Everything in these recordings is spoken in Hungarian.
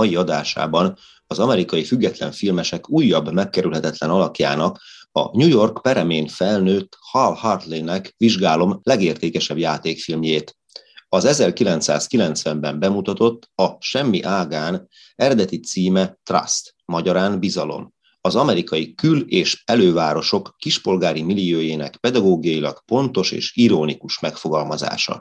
Mai adásában az amerikai független filmesek újabb megkerülhetetlen alakjának, a New York peremén felnőtt Hal Hartley-nek vizsgálom legértékesebb játékfilmjét. Az 1990-ben bemutatott a Semmi ágán eredeti címe Trust, magyarán bizalom. Az amerikai kül- és elővárosok kispolgári milliójének pedagógiailag pontos és ironikus megfogalmazása.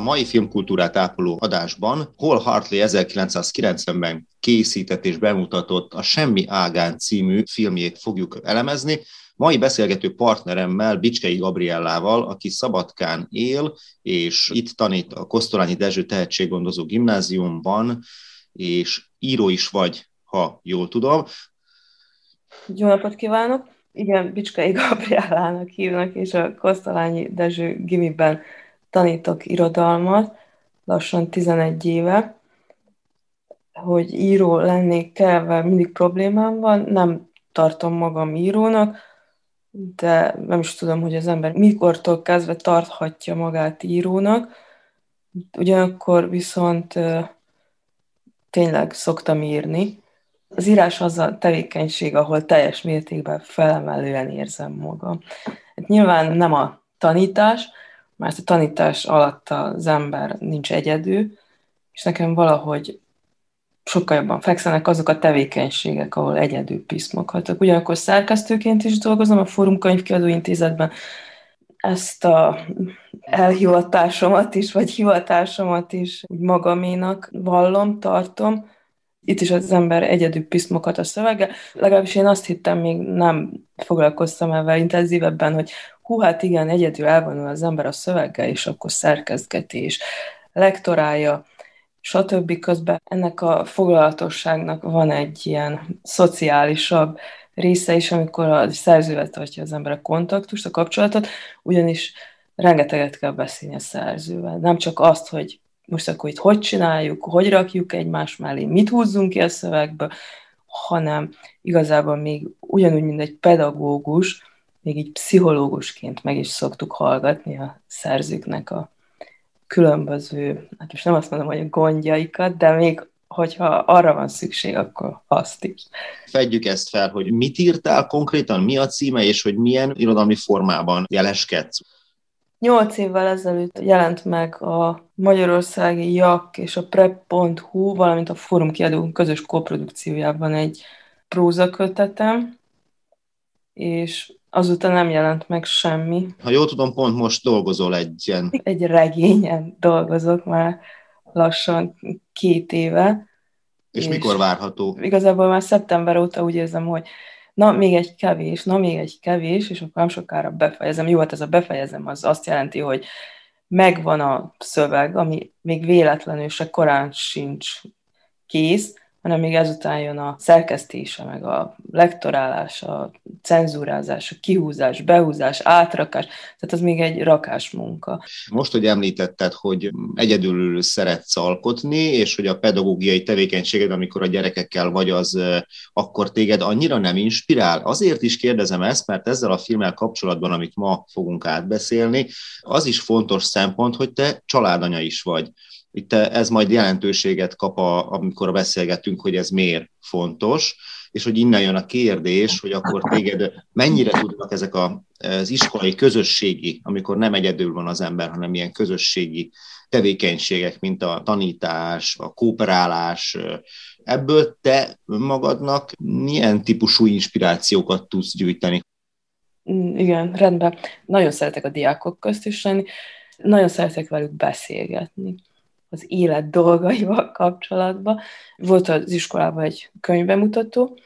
Mai filmkultúrát ápoló adásban Hol Hartley 1990-ben készített és bemutatott a Semmi Ágán című filmjét fogjuk elemezni. Mai beszélgető partneremmel, Bicskei Gabriellával, aki Szabadkán él, és itt tanít a Kosztolányi Dezső Tehetséggondozó Gimnáziumban, és író is vagy, ha jól tudom. Jó napot kívánok! Igen, Bicskei Gabriellának hívnak, és a Kosztolányi Dezső Gimiben tanítok irodalmat, lassan 11 éve, hogy író lennék kelve, mindig problémám van, nem tartom magam írónak, de nem is tudom, hogy az ember mikortól kezdve tarthatja magát írónak. Ugyanakkor viszont tényleg szoktam írni. Az írás az a tevékenység, ahol teljes mértékben felemelően érzem magam. Hát nyilván nem a tanítás, mert a tanítás alatt az ember nincs egyedül, és nekem valahogy sokkal jobban fekszenek azok a tevékenységek, ahol egyedül piszmoghatok. Ugyanakkor szerkesztőként is dolgozom a Fórum Könyvkiadó Intézetben, ezt a elhivatásomat is, vagy hivatásomat is úgy magaménak vallom, tartom. Itt is az ember egyedül piszmokat a szövege. Legalábbis én azt hittem, még nem foglalkoztam ezzel intenzívebben, hogy hú, hát igen, egyedül elvonul az ember a szöveggel, és akkor szerkezgeti, és lektorálja, stb. Közben ennek a foglalatosságnak van egy ilyen szociálisabb része is, amikor a szerzővel tartja az ember a kontaktust, a kapcsolatot, ugyanis rengeteget kell beszélni a szerzővel. Nem csak azt, hogy most akkor itt hogy csináljuk, hogy rakjuk egymás mellé, mit húzzunk ki a szövegből, hanem igazából még ugyanúgy, mint egy pedagógus, még így pszichológusként meg is szoktuk hallgatni a szerzőknek a különböző, hát most nem azt mondom, hogy a gondjaikat, de még hogyha arra van szükség, akkor azt is. Fedjük ezt fel, hogy mit írtál konkrétan, mi a címe, és hogy milyen irodalmi formában jeleskedsz. Nyolc évvel ezelőtt jelent meg a Magyarországi Jak és a Prep.hu, valamint a Fórum kiadó közös koprodukciójában egy prózakötetem, és azóta nem jelent meg semmi. Ha jól tudom, pont most dolgozol egy ilyen... Egy regényen dolgozok már lassan két éve. És, és mikor várható? Igazából már szeptember óta úgy érzem, hogy na, még egy kevés, na, még egy kevés, és akkor nem sokára befejezem. Jó, hát ez a befejezem, az azt jelenti, hogy megvan a szöveg, ami még véletlenül se korán sincs kész, hanem még ezután jön a szerkesztése, meg a lektorálás, a cenzúrázás, a kihúzás, behúzás, átrakás, tehát az még egy rakás munka. Most, hogy említetted, hogy egyedül szeretsz alkotni, és hogy a pedagógiai tevékenységed, amikor a gyerekekkel vagy, az akkor téged annyira nem inspirál. Azért is kérdezem ezt, mert ezzel a filmmel kapcsolatban, amit ma fogunk átbeszélni, az is fontos szempont, hogy te családanya is vagy itt ez majd jelentőséget kap, a, amikor beszélgetünk, hogy ez miért fontos, és hogy innen jön a kérdés, hogy akkor téged mennyire tudnak ezek a, az iskolai közösségi, amikor nem egyedül van az ember, hanem ilyen közösségi tevékenységek, mint a tanítás, a kooperálás, ebből te magadnak milyen típusú inspirációkat tudsz gyűjteni? Mm, igen, rendben. Nagyon szeretek a diákok közt is lenni, nagyon szeretek velük beszélgetni az élet dolgaival kapcsolatban. Volt az iskolában egy könyvemutató,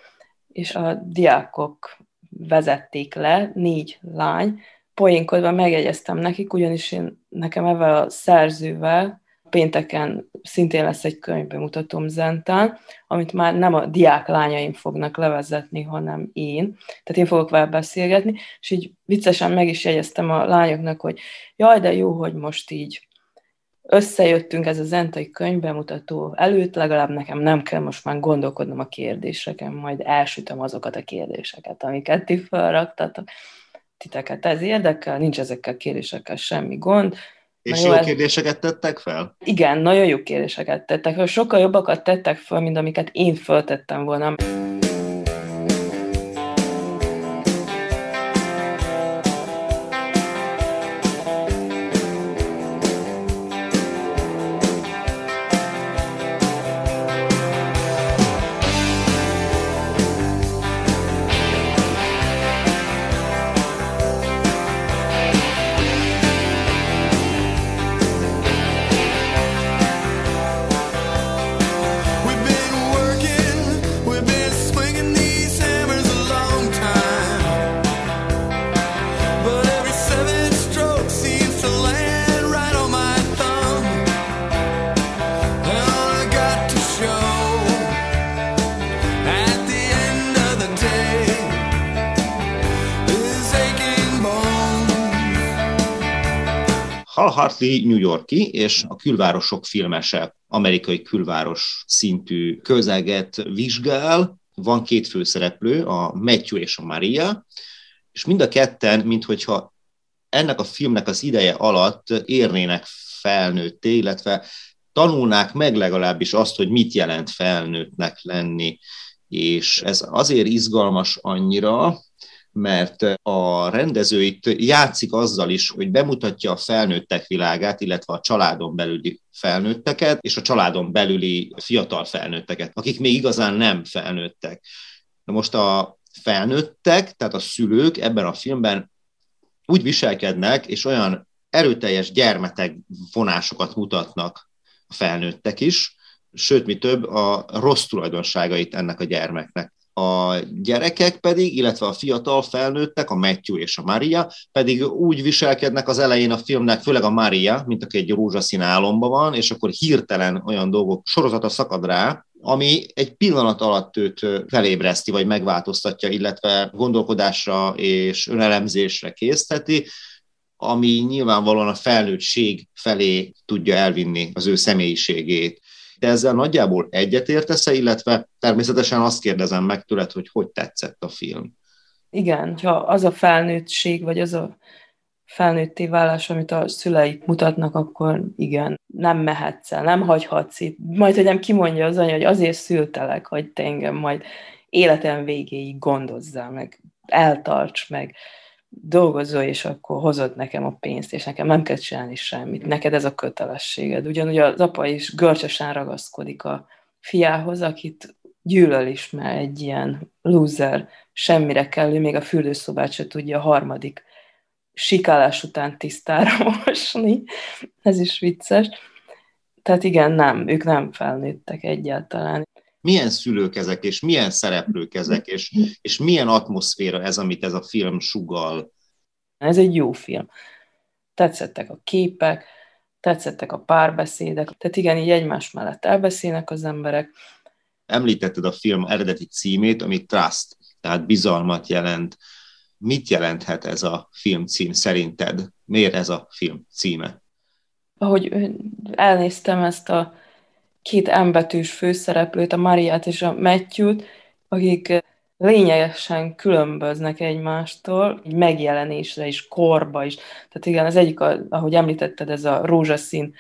és a diákok vezették le, négy lány, poénkodva megjegyeztem nekik, ugyanis én nekem ebben a szerzővel pénteken szintén lesz egy könyvbemutatóm Zentán, amit már nem a diák lányaim fognak levezetni, hanem én. Tehát én fogok vele beszélgetni, és így viccesen meg is jegyeztem a lányoknak, hogy jaj, de jó, hogy most így összejöttünk ez a zentai könyvbemutató előtt, legalább nekem nem kell most már gondolkodnom a kérdéseken, majd elsütöm azokat a kérdéseket, amiket ti felraktatok. Titeket ez érdekel, nincs ezekkel a kérdésekkel semmi gond. És jó, jó ez... kérdéseket tettek fel? Igen, nagyon jó kérdéseket tettek fel. Sokkal jobbakat tettek fel, mint amiket én föltettem volna. Hartley New Yorki és a külvárosok filmese, amerikai külváros szintű közeget vizsgál. Van két főszereplő, a Matthew és a Maria, és mind a ketten, minthogyha ennek a filmnek az ideje alatt érnének felnőtté, illetve tanulnák meg legalábbis azt, hogy mit jelent felnőttnek lenni. És ez azért izgalmas annyira, mert a rendező itt játszik azzal is, hogy bemutatja a felnőttek világát, illetve a családon belüli felnőtteket, és a családon belüli fiatal felnőtteket, akik még igazán nem felnőttek. Na most a felnőttek, tehát a szülők ebben a filmben úgy viselkednek, és olyan erőteljes gyermetek vonásokat mutatnak a felnőttek is, sőt, mi több, a rossz tulajdonságait ennek a gyermeknek a gyerekek pedig, illetve a fiatal felnőttek, a Matthew és a Maria, pedig úgy viselkednek az elején a filmnek, főleg a Maria, mint aki egy rózsaszín álomban van, és akkor hirtelen olyan dolgok sorozata szakad rá, ami egy pillanat alatt őt felébreszti, vagy megváltoztatja, illetve gondolkodásra és önelemzésre készteti, ami nyilvánvalóan a felnőttség felé tudja elvinni az ő személyiségét. Te ezzel nagyjából egyetértesz illetve természetesen azt kérdezem meg tőled, hogy hogy tetszett a film? Igen, ha az a felnőttség, vagy az a felnőtté válás, amit a szüleik mutatnak, akkor igen, nem mehetsz el, nem hagyhatsz itt. Majd, hogy nem kimondja az anya, hogy azért szültelek, hogy te engem majd életem végéig gondozzál, meg eltarts, meg dolgozol, és akkor hozod nekem a pénzt, és nekem nem kell csinálni semmit. Neked ez a kötelességed. Ugyanúgy az apa is görcsösen ragaszkodik a fiához, akit gyűlöl is, mert egy ilyen loser, semmire kellő, még a fürdőszobát se tudja a harmadik sikálás után tisztára mosni. Ez is vicces. Tehát igen, nem, ők nem felnőttek egyáltalán. Milyen szülők ezek, és milyen szereplők ezek, és, és milyen atmoszféra ez, amit ez a film sugal? Ez egy jó film. Tetszettek a képek, tetszettek a párbeszédek, tehát igen, így egymás mellett elbeszélnek az emberek. Említetted a film eredeti címét, ami Trust, tehát bizalmat jelent. Mit jelenthet ez a film cím szerinted? Miért ez a film címe? Ahogy elnéztem ezt a két embetűs főszereplőt, a Mariát és a Matthew-t, akik lényegesen különböznek egymástól, így megjelenésre is, korba is. Tehát igen, az egyik, ahogy említetted, ez a rózsaszín,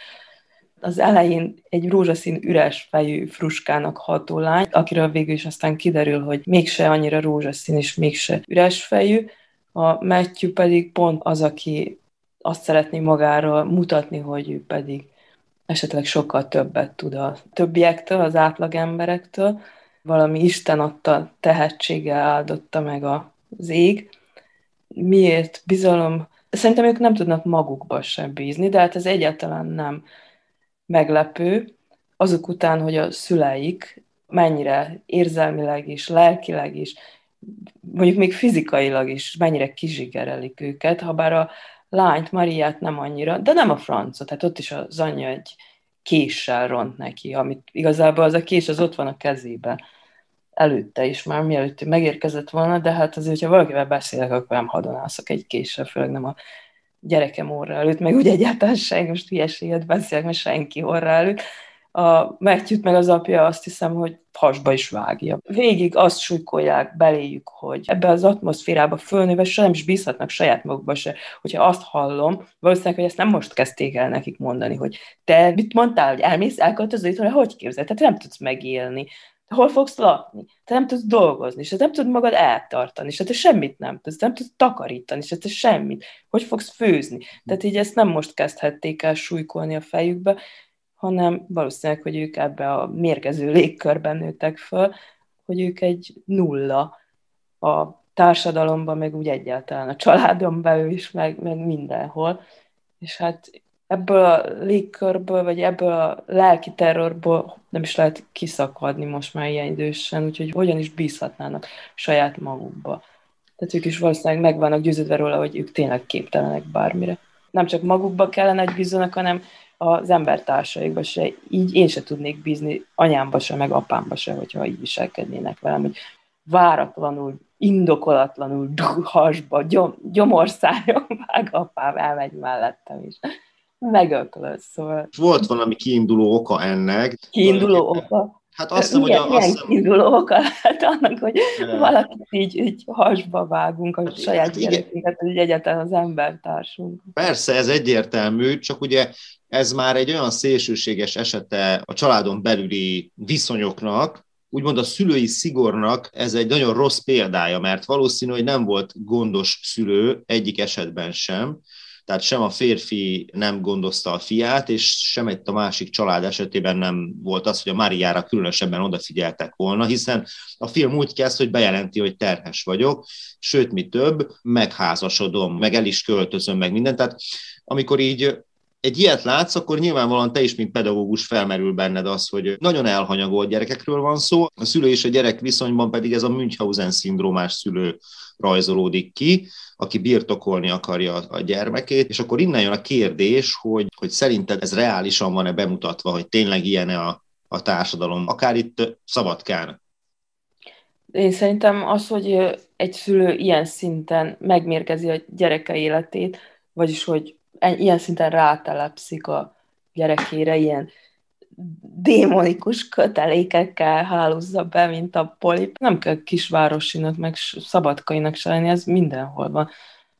az elején egy rózsaszín üres fejű fruskának ható lány, akiről végül is aztán kiderül, hogy mégse annyira rózsaszín és mégse üres fejű, a Matthew pedig pont az, aki azt szeretné magáról mutatni, hogy ő pedig esetleg sokkal többet tud a többiektől, az átlag emberektől, valami Isten adta tehetséggel áldotta meg az ég. Miért bizalom? Szerintem ők nem tudnak magukba sem bízni, de hát ez egyáltalán nem meglepő. Azok után, hogy a szüleik mennyire érzelmileg is, lelkileg is, mondjuk még fizikailag is mennyire kizsigerelik őket, ha bár a lányt, Mariát nem annyira, de nem a francot, tehát ott is az anyja egy késsel ront neki, amit igazából az a kés az ott van a kezében előtte is már, mielőtt megérkezett volna, de hát azért, hogyha valakivel beszélek, akkor nem hadonászok egy késsel, főleg nem a gyerekem orra előtt, meg úgy egyáltalán senki, most hülyeséget beszélek, mert senki orra előtt, a Matthew meg az apja azt hiszem, hogy hasba is vágja. Végig azt súlykolják beléjük, hogy ebbe az atmoszférába fölnőve se nem is bízhatnak saját magukba se. Hogyha azt hallom, valószínűleg, hogy ezt nem most kezdték el nekik mondani, hogy te mit mondtál, hogy elmész elköltöző, hogy képzel? Tehát nem tudsz megélni hol fogsz lakni, te nem tudsz dolgozni, és te nem tudod magad eltartani, és te semmit nem tudsz, te nem tudsz takarítani, és te semmit, hogy fogsz főzni. Tehát így ezt nem most kezdhették el súlykolni a fejükbe, hanem valószínűleg, hogy ők ebbe a mérgező légkörben nőttek föl, hogy ők egy nulla a társadalomban, meg úgy egyáltalán a családon belül is, meg, meg mindenhol. És hát ebből a légkörből, vagy ebből a lelki terrorból nem is lehet kiszakadni most már ilyen idősen, úgyhogy hogyan is bízhatnának saját magukba. Tehát ők is valószínűleg meg vannak győződve róla, hogy ők tényleg képtelenek bármire. Nem csak magukba kellene, hogy bízzanak, hanem az embertársaikba se. Így én se tudnék bízni anyámba se, meg apámba se, hogyha így viselkednének velem, hogy váratlanul, indokolatlanul hasba, gyom, gyomorszájon vág apám, elmegy mellettem is megöklöd, szóval. Volt valami kiinduló oka ennek. Kiinduló oka? Hát azt hiszem, hogy a, azt hiszem... kiinduló oka lehet annak, hogy de... valakit így, így hasba vágunk a hát, saját hát gyerekünket, hogy egyáltalán az embertársunk. Persze, ez egyértelmű, csak ugye ez már egy olyan szélsőséges esete a családon belüli viszonyoknak, úgymond a szülői szigornak ez egy nagyon rossz példája, mert valószínű, hogy nem volt gondos szülő egyik esetben sem, tehát sem a férfi nem gondozta a fiát, és sem egy a másik család esetében nem volt az, hogy a Máriára különösebben odafigyeltek volna, hiszen a film úgy kezd, hogy bejelenti, hogy terhes vagyok, sőt, mi több, megházasodom, meg el is költözöm, meg mindent. Tehát amikor így egy ilyet látsz, akkor nyilvánvalóan te is, mint pedagógus felmerül benned az, hogy nagyon elhanyagolt gyerekekről van szó, a szülő és a gyerek viszonyban pedig ez a Münchhausen-szindrómás szülő rajzolódik ki, aki birtokolni akarja a gyermekét, és akkor innen jön a kérdés, hogy, hogy szerinted ez reálisan van-e bemutatva, hogy tényleg ilyen a, a társadalom, akár itt Szabadkán. Én szerintem az, hogy egy szülő ilyen szinten megmérgezi a gyereke életét, vagyis hogy ilyen szinten rátelepszik a gyerekére, ilyen démonikus kötelékekkel hálózza be, mint a polip. Nem kell kisvárosinak, meg szabadkainak se lenni, ez mindenhol van.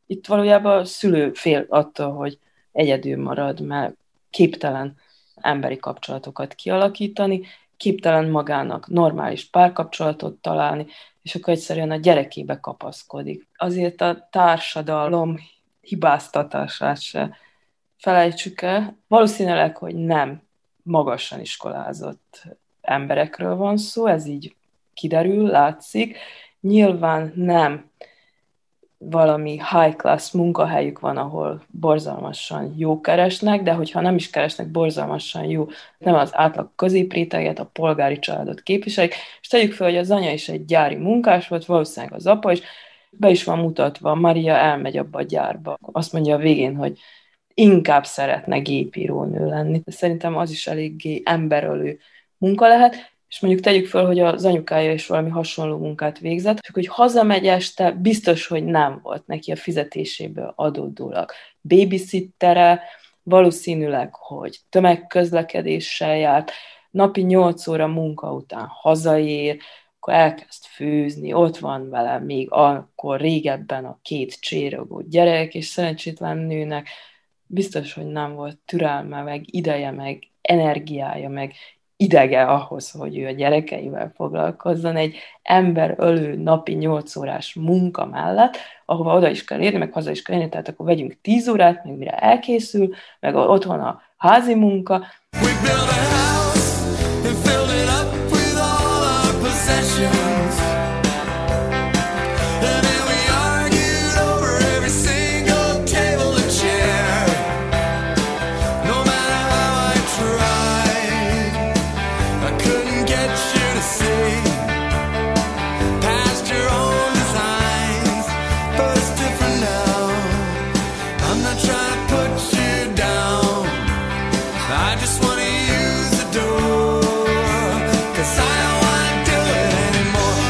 Itt valójában a szülő fél attól, hogy egyedül marad, mert képtelen emberi kapcsolatokat kialakítani, képtelen magának normális párkapcsolatot találni, és akkor egyszerűen a gyerekébe kapaszkodik. Azért a társadalom hibáztatását se felejtsük el. Valószínűleg, hogy nem magasan iskolázott emberekről van szó, ez így kiderül, látszik. Nyilván nem valami high class munkahelyük van, ahol borzalmasan jó keresnek, de hogyha nem is keresnek borzalmasan jó, nem az átlag középréteget, a polgári családot képviselik, és tegyük fel, hogy az anya is egy gyári munkás volt, valószínűleg az apa is, be is van mutatva, Maria elmegy abba a gyárba. Azt mondja a végén, hogy inkább szeretne gépírónő lenni. Szerintem az is eléggé emberölő munka lehet, és mondjuk tegyük föl, hogy az anyukája is valami hasonló munkát végzett, és hogy hazamegy este, biztos, hogy nem volt neki a fizetéséből adódólag babysittere, valószínűleg, hogy tömegközlekedéssel járt, napi 8 óra munka után hazaér, akkor elkezd főzni, ott van vele még akkor régebben a két csérogó gyerek, és szerencsétlen nőnek biztos, hogy nem volt türelme, meg ideje, meg energiája, meg idege ahhoz, hogy ő a gyerekeivel foglalkozzon egy ember ölő napi 8 órás munka mellett, ahova oda is kell érni, meg haza is kell érni, tehát akkor vegyünk 10 órát, meg mire elkészül, meg otthon a házi munka. We build a house and filled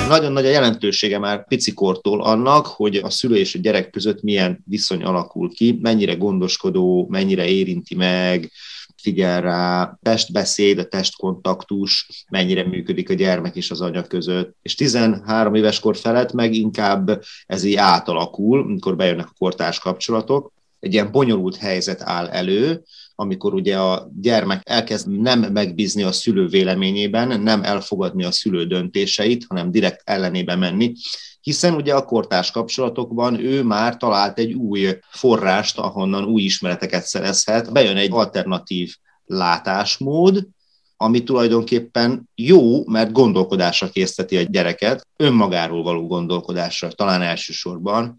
nagyon nagy a jelentősége már picikortól annak, hogy a szülő és a gyerek között milyen viszony alakul ki, mennyire gondoskodó, mennyire érinti meg, figyel rá, testbeszéd, a testkontaktus, mennyire működik a gyermek és az anya között. És 13 éves kor felett meg inkább ez így átalakul, amikor bejönnek a kortárs kapcsolatok, egy ilyen bonyolult helyzet áll elő, amikor ugye a gyermek elkezd nem megbízni a szülő véleményében, nem elfogadni a szülő döntéseit, hanem direkt ellenébe menni, hiszen ugye a kortárs kapcsolatokban ő már talált egy új forrást, ahonnan új ismereteket szerezhet, bejön egy alternatív látásmód, ami tulajdonképpen jó, mert gondolkodásra készteti a gyereket, önmagáról való gondolkodásra talán elsősorban,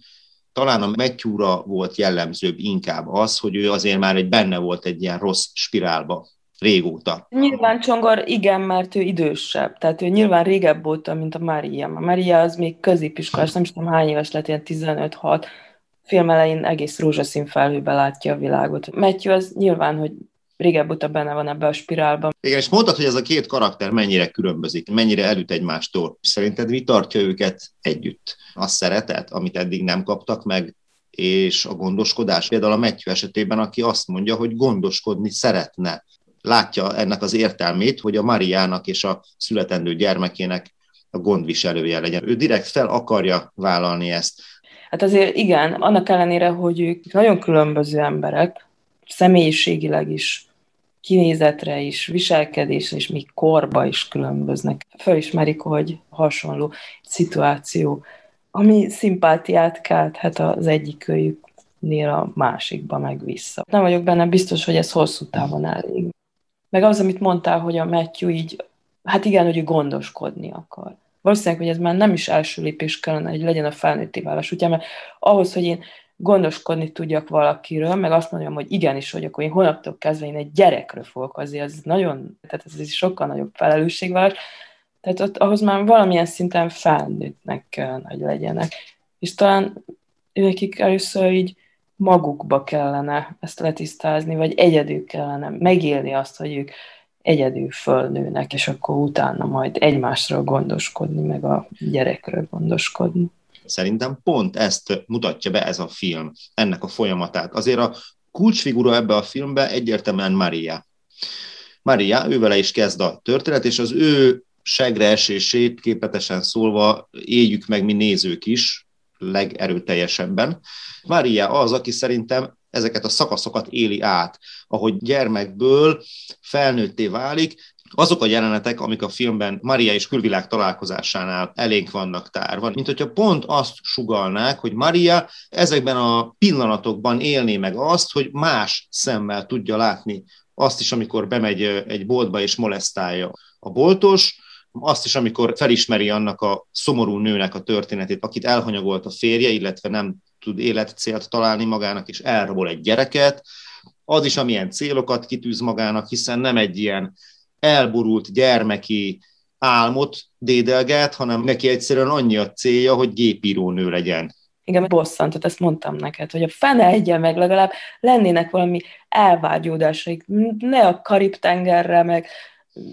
talán a Matthew-ra volt jellemzőbb inkább az, hogy ő azért már egy benne volt egy ilyen rossz spirálba régóta. Nyilván Csongor igen, mert ő idősebb, tehát ő nyilván régebb óta, mint a Maria. A Maria az még középiskolás, nem is tudom hány éves lett, ilyen 15-6, film elején egész rózsaszín felhőbe látja a világot. Matthew az nyilván, hogy régebb óta benne van ebbe a spirálban. Igen, és mondtad, hogy ez a két karakter mennyire különbözik, mennyire elüt egymástól. Szerinted mi tartja őket együtt? A szeretet, amit eddig nem kaptak meg, és a gondoskodás. Például a Matthew esetében, aki azt mondja, hogy gondoskodni szeretne. Látja ennek az értelmét, hogy a Mariának és a születendő gyermekének a gondviselője legyen. Ő direkt fel akarja vállalni ezt. Hát azért igen, annak ellenére, hogy ők nagyon különböző emberek, személyiségileg is, kinézetre is, viselkedésre is, még korba is különböznek. Fölismerik, hogy hasonló szituáció, ami szimpátiát kelthet az egyik őjüknél a másikba meg vissza. Nem vagyok benne biztos, hogy ez hosszú távon elég. Meg az, amit mondtál, hogy a Matthew így, hát igen, hogy ő gondoskodni akar. Valószínűleg, hogy ez már nem is első lépés kellene, hogy legyen a felnőtté válás ugye, mert ahhoz, hogy én gondoskodni tudjak valakiről, meg azt mondjam, hogy igenis, hogy akkor én holnaptól kezdve én egy gyerekről fogok, azért ez nagyon, tehát ez, ez sokkal nagyobb felelősségvállalás, tehát ott ahhoz már valamilyen szinten felnőttnek kell, hogy legyenek. És talán nekik először így magukba kellene ezt letisztázni, vagy egyedül kellene megélni azt, hogy ők egyedül fölnőnek, és akkor utána majd egymásról gondoskodni, meg a gyerekről gondoskodni. Szerintem pont ezt mutatja be ez a film, ennek a folyamatát. Azért a kulcsfigura ebbe a filmbe egyértelműen Maria. Maria, ővele is kezd a történet, és az ő segre esését képletesen szólva éljük meg mi nézők is, legerőteljesebben. Mária az, aki szerintem ezeket a szakaszokat éli át, ahogy gyermekből felnőtté válik, azok a jelenetek, amik a filmben Maria és külvilág találkozásánál elénk vannak tárva, mint hogyha pont azt sugalnák, hogy Maria ezekben a pillanatokban élné meg azt, hogy más szemmel tudja látni azt is, amikor bemegy egy boltba és molesztálja a boltos, azt is, amikor felismeri annak a szomorú nőnek a történetét, akit elhanyagolt a férje, illetve nem tud életcélt találni magának, és elrabol egy gyereket, az is, amilyen célokat kitűz magának, hiszen nem egy ilyen elborult gyermeki álmot dédelget, hanem neki egyszerűen annyi a célja, hogy gépírónő legyen. Igen, bosszantott, ezt mondtam neked, hogy a fene egyen meg legalább lennének valami elvágyódásaik, ne a Karib-tengerre, meg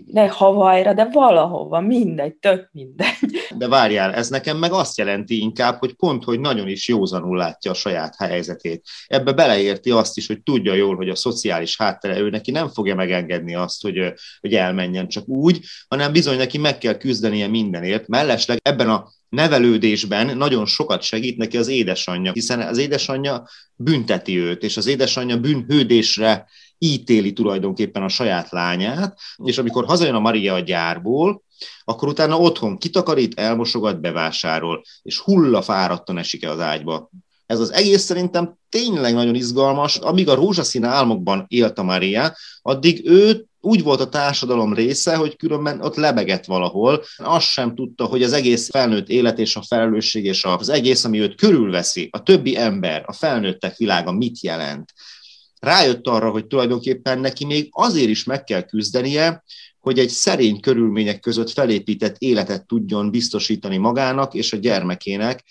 ne Havajra, de valahova, mindegy, tök mindegy. De várjál, ez nekem meg azt jelenti inkább, hogy pont, hogy nagyon is józanul látja a saját helyzetét. Ebbe beleérti azt is, hogy tudja jól, hogy a szociális háttere ő neki nem fogja megengedni azt, hogy, hogy elmenjen csak úgy, hanem bizony neki meg kell küzdenie mindenért. Mellesleg ebben a nevelődésben nagyon sokat segít neki az édesanyja, hiszen az édesanyja bünteti őt, és az édesanyja bűnhődésre ítéli tulajdonképpen a saját lányát, és amikor hazajön a Maria a gyárból, akkor utána otthon kitakarít, elmosogat, bevásárol, és hulla fáradtan esik az ágyba. Ez az egész szerintem tényleg nagyon izgalmas. Amíg a rózsaszín álmokban élt a Maria, addig ő úgy volt a társadalom része, hogy különben ott lebegett valahol. Azt sem tudta, hogy az egész felnőtt élet és a felelősség és az egész, ami őt körülveszi, a többi ember, a felnőttek világa mit jelent rájött arra, hogy tulajdonképpen neki még azért is meg kell küzdenie, hogy egy szerény körülmények között felépített életet tudjon biztosítani magának és a gyermekének,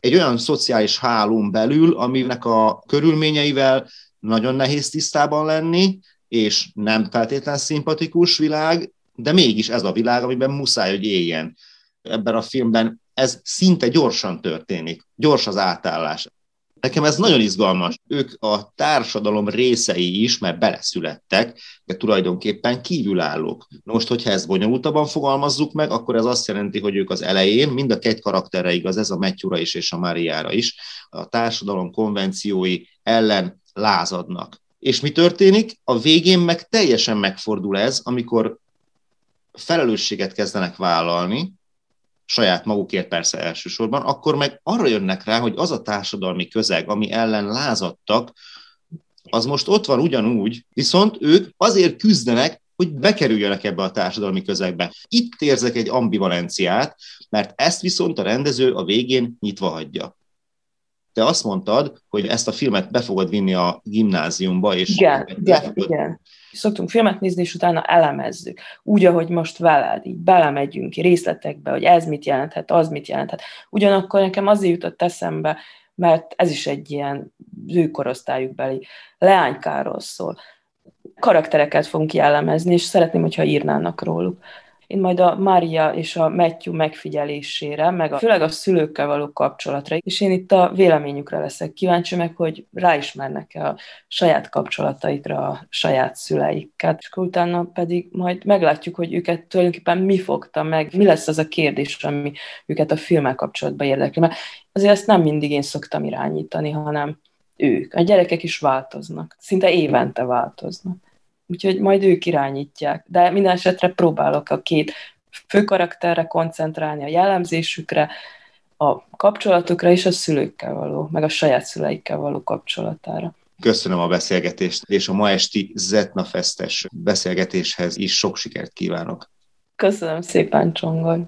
egy olyan szociális hálón belül, aminek a körülményeivel nagyon nehéz tisztában lenni, és nem feltétlen szimpatikus világ, de mégis ez a világ, amiben muszáj, hogy éljen. Ebben a filmben ez szinte gyorsan történik, gyors az átállás. Nekem ez nagyon izgalmas. Ők a társadalom részei is, mert beleszülettek, de tulajdonképpen kívülállók. Most, hogyha ezt bonyolultabban fogalmazzuk meg, akkor ez azt jelenti, hogy ők az elején, mind a két karakterre igaz, ez a Matthew-ra is és a Mariára is, a társadalom konvenciói ellen lázadnak. És mi történik? A végén meg teljesen megfordul ez, amikor felelősséget kezdenek vállalni, saját magukért persze elsősorban, akkor meg arra jönnek rá, hogy az a társadalmi közeg, ami ellen lázadtak, az most ott van ugyanúgy, viszont ők azért küzdenek, hogy bekerüljenek ebbe a társadalmi közegbe. Itt érzek egy ambivalenciát, mert ezt viszont a rendező a végén nyitva hagyja. Te azt mondtad, hogy ezt a filmet be fogod vinni a gimnáziumba, és igen, igen, fogod... igen. Szoktunk filmet nézni, és utána elemezzük. Úgy, ahogy most veled, így belemegyünk részletekbe, hogy ez mit jelenthet, az mit jelenthet. Ugyanakkor nekem azért jutott eszembe, mert ez is egy ilyen ő korosztályukbeli leánykáról szól. Karaktereket fogunk jellemezni, és szeretném, hogyha írnának róluk én majd a Mária és a Matthew megfigyelésére, meg a, főleg a szülőkkel való kapcsolatra, és én itt a véleményükre leszek kíváncsi meg, hogy ráismernek-e a saját kapcsolataikra a saját szüleikkel, és akkor utána pedig majd meglátjuk, hogy őket tulajdonképpen mi fogta meg, mi lesz az a kérdés, ami őket a filmmel kapcsolatban érdekli, mert azért ezt nem mindig én szoktam irányítani, hanem ők. A gyerekek is változnak, szinte évente változnak úgyhogy majd ők irányítják. De minden esetre próbálok a két fő karakterre koncentrálni, a jellemzésükre, a kapcsolatukra és a szülőkkel való, meg a saját szüleikkel való kapcsolatára. Köszönöm a beszélgetést, és a ma esti Zetna Festes beszélgetéshez is sok sikert kívánok. Köszönöm szépen, Csongor!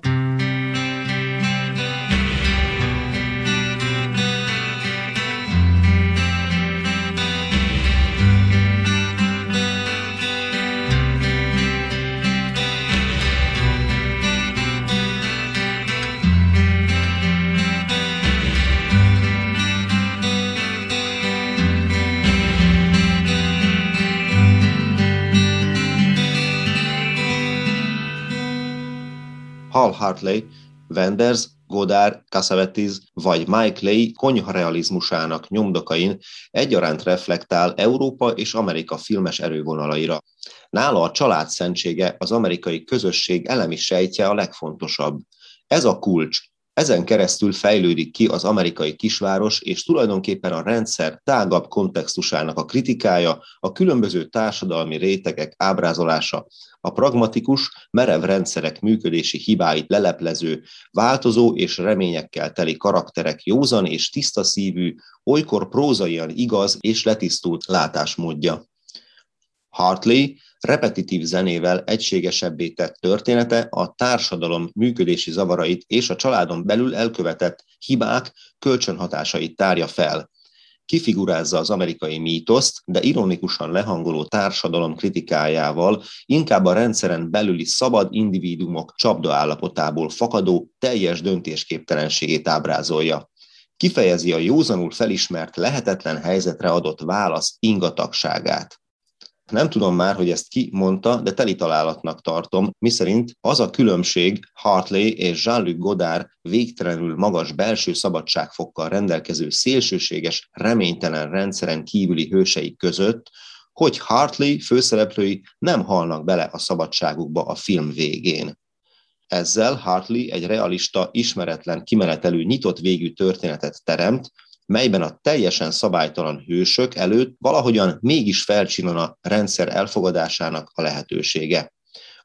Hal Hartley, Wenders, Godard, Cassavetes vagy Mike Leigh konyha realizmusának nyomdokain egyaránt reflektál Európa és Amerika filmes erővonalaira. Nála a család szentsége az amerikai közösség elemi sejtje a legfontosabb. Ez a kulcs, Ezen keresztül fejlődik ki az amerikai kisváros, és tulajdonképpen a rendszer tágabb kontextusának a kritikája, a különböző társadalmi rétegek ábrázolása, a pragmatikus, merev rendszerek működési hibáit leleplező, változó és reményekkel teli karakterek józan és tiszta szívű, olykor prózaian igaz és letisztult látásmódja. Hartley repetitív zenével egységesebbé tett története a társadalom működési zavarait és a családon belül elkövetett hibák kölcsönhatásait tárja fel. Kifigurázza az amerikai mítoszt, de ironikusan lehangoló társadalom kritikájával inkább a rendszeren belüli szabad individumok csapda állapotából fakadó teljes döntésképtelenségét ábrázolja kifejezi a józanul felismert lehetetlen helyzetre adott válasz ingatagságát. Nem tudom már, hogy ezt ki mondta, de teli találatnak tartom, miszerint az a különbség Hartley és Jean-Luc Godard végtelenül magas belső szabadságfokkal rendelkező szélsőséges, reménytelen rendszeren kívüli hősei között, hogy Hartley főszereplői nem halnak bele a szabadságukba a film végén. Ezzel Hartley egy realista, ismeretlen, kimenetelő, nyitott végű történetet teremt, melyben a teljesen szabálytalan hősök előtt valahogyan mégis felcsillan a rendszer elfogadásának a lehetősége.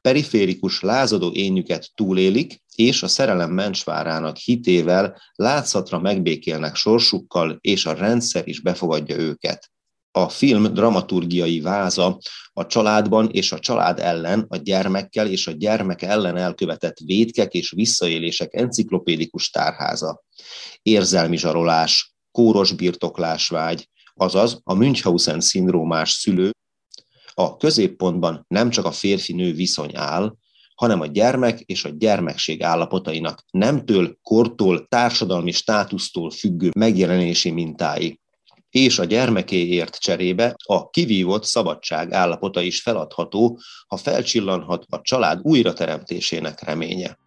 Periférikus, lázadó énjüket túlélik, és a szerelem mencsvárának hitével látszatra megbékélnek sorsukkal, és a rendszer is befogadja őket. A film dramaturgiai váza a családban és a család ellen, a gyermekkel és a gyermek ellen elkövetett védkek és visszaélések enciklopédikus tárháza. Érzelmi zsarolás, kóros birtoklásvágy, azaz a Münchhausen szindrómás szülő, a középpontban nem csak a férfi-nő viszony áll, hanem a gyermek és a gyermekség állapotainak nemtől, kortól, társadalmi státusztól függő megjelenési mintái. És a gyermekéért cserébe a kivívott szabadság állapota is feladható, ha felcsillanhat a család újrateremtésének reménye.